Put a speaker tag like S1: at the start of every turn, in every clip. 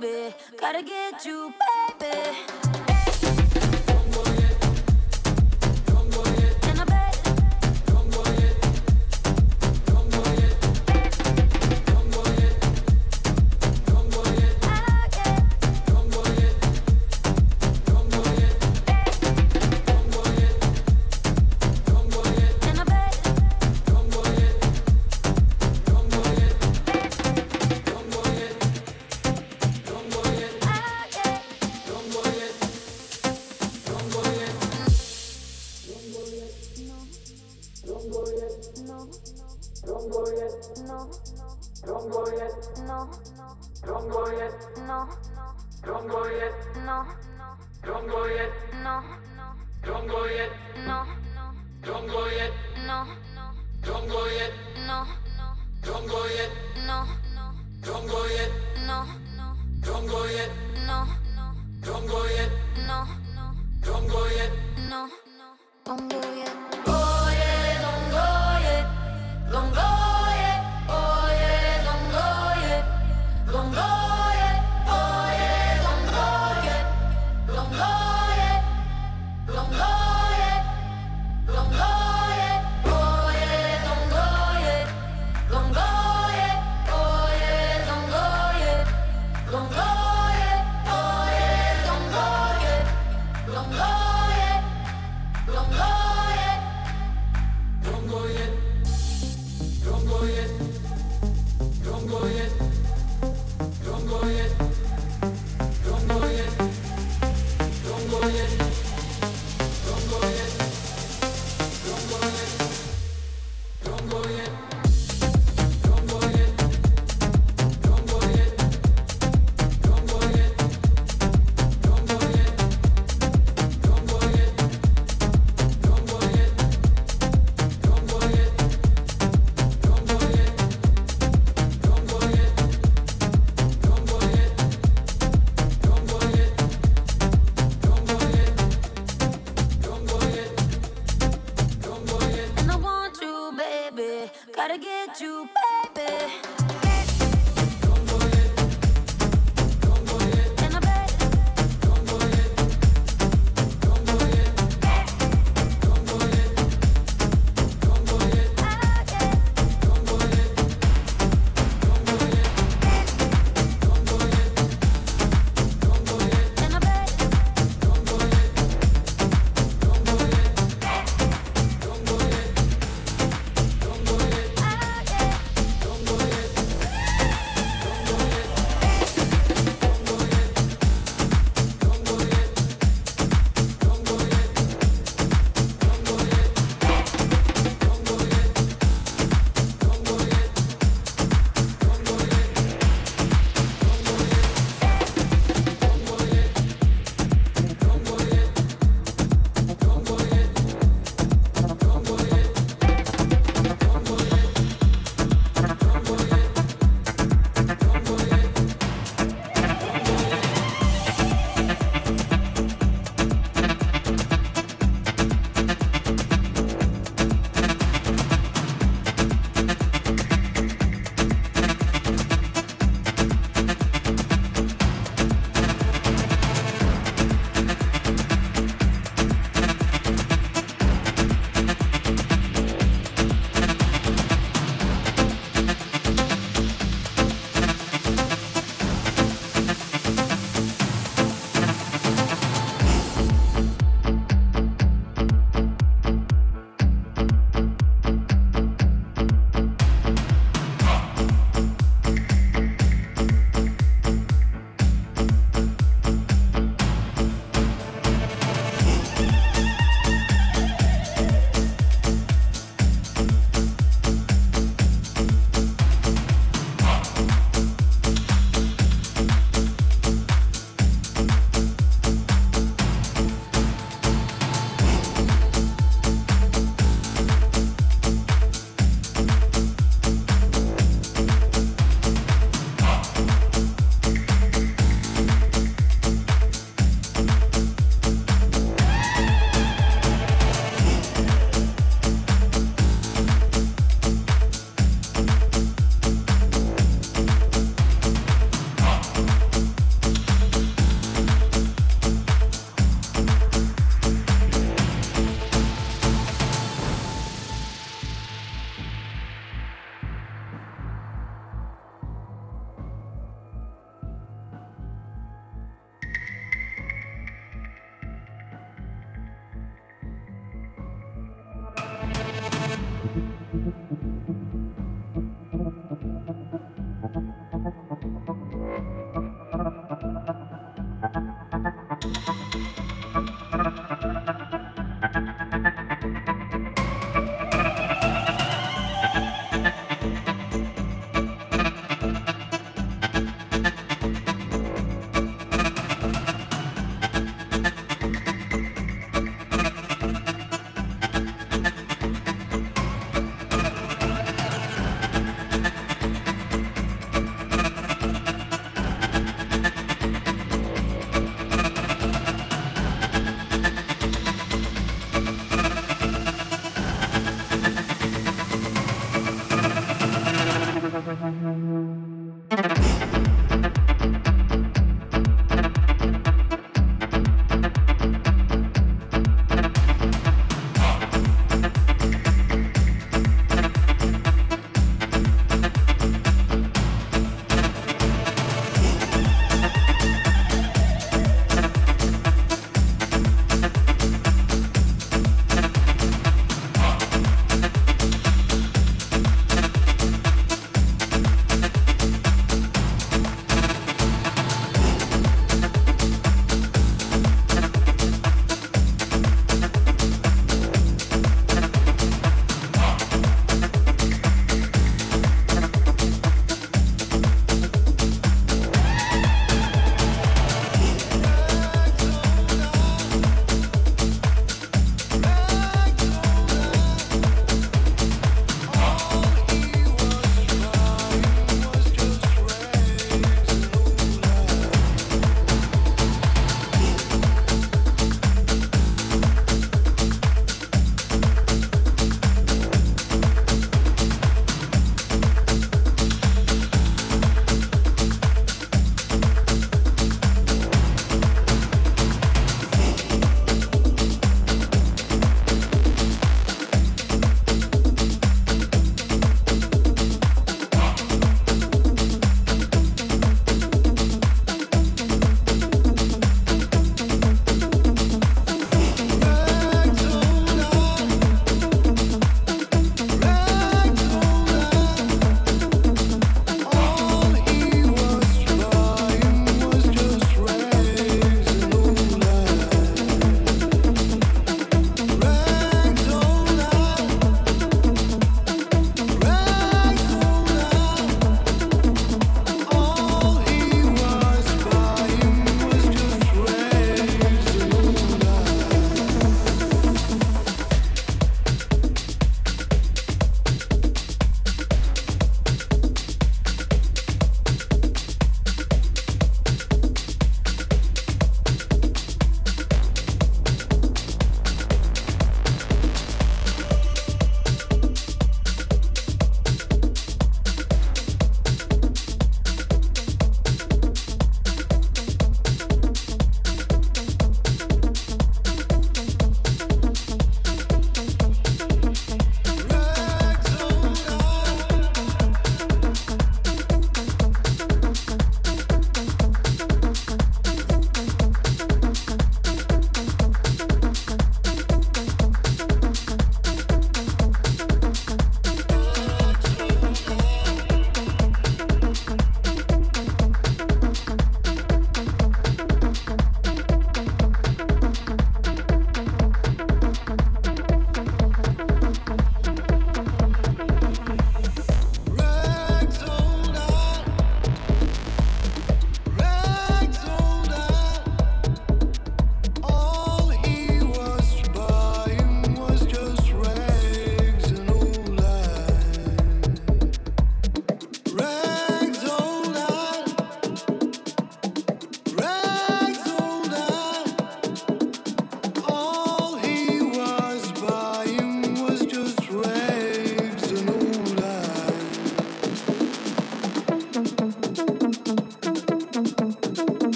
S1: baby. Gotta get you, baby.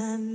S1: and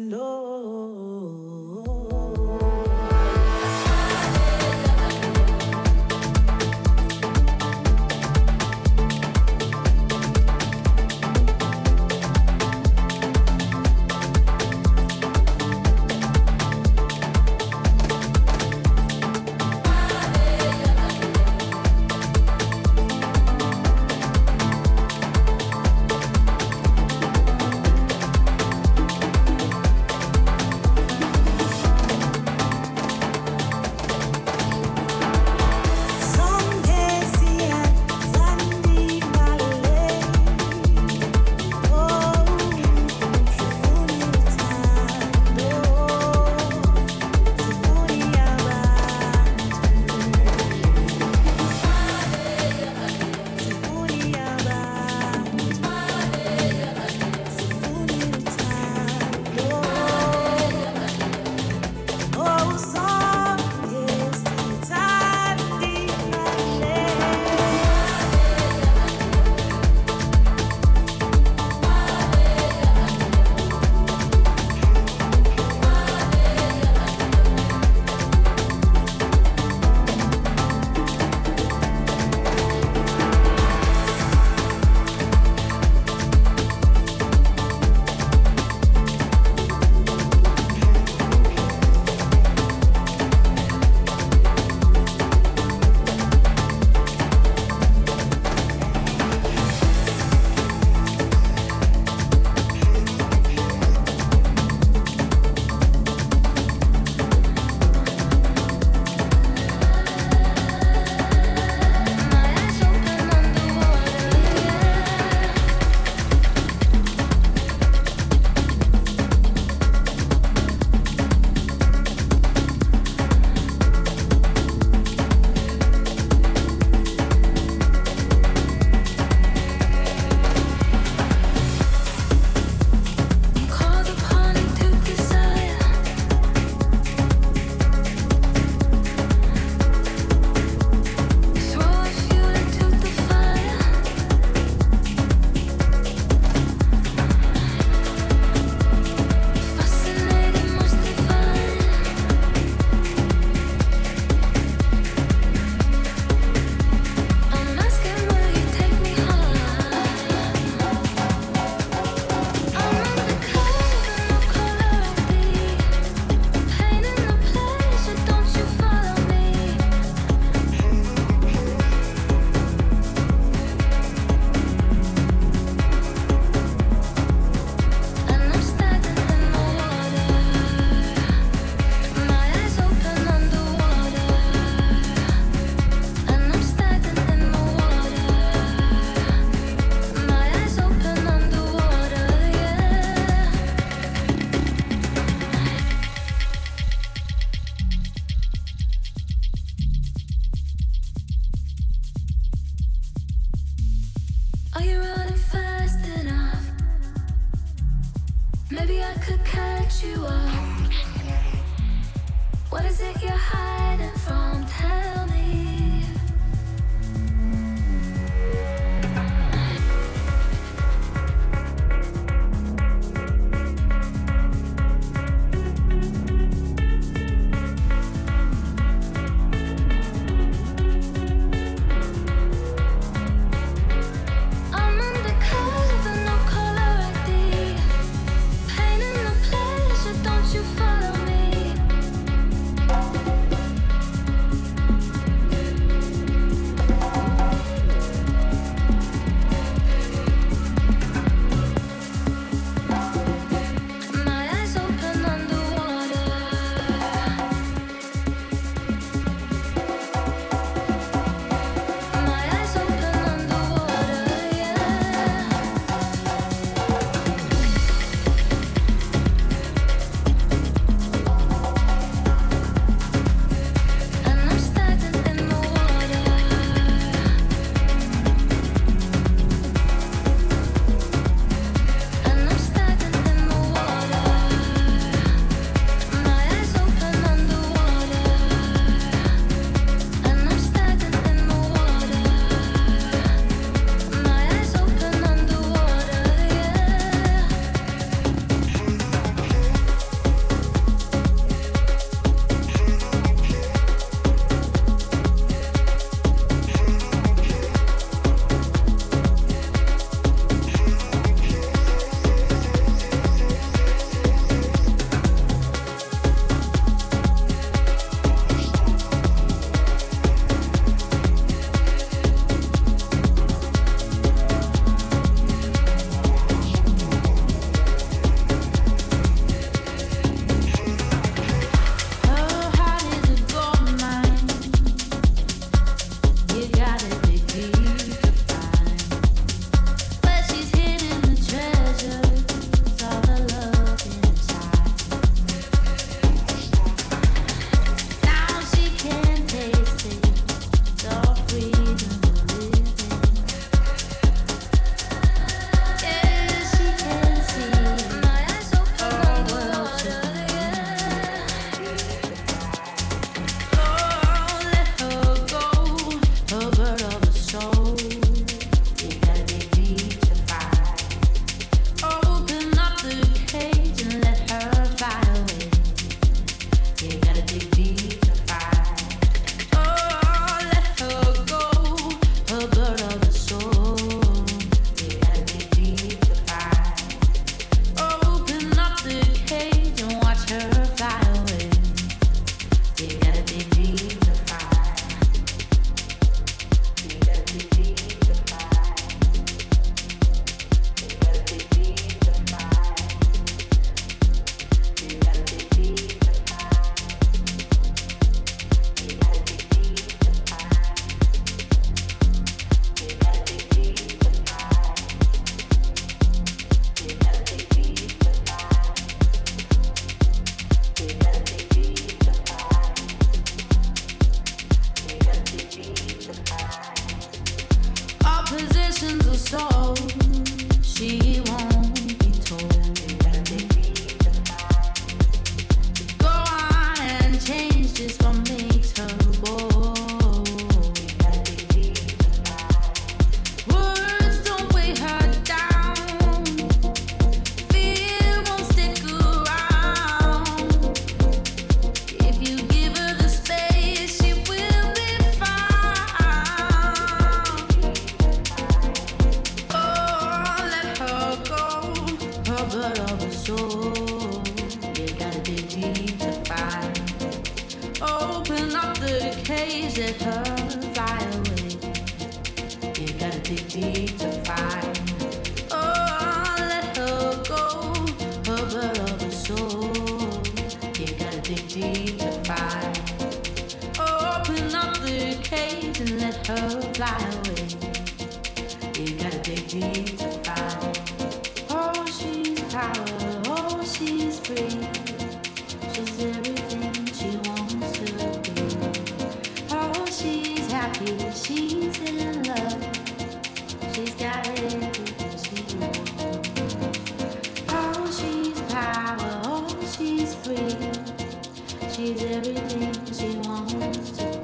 S1: everything she wants to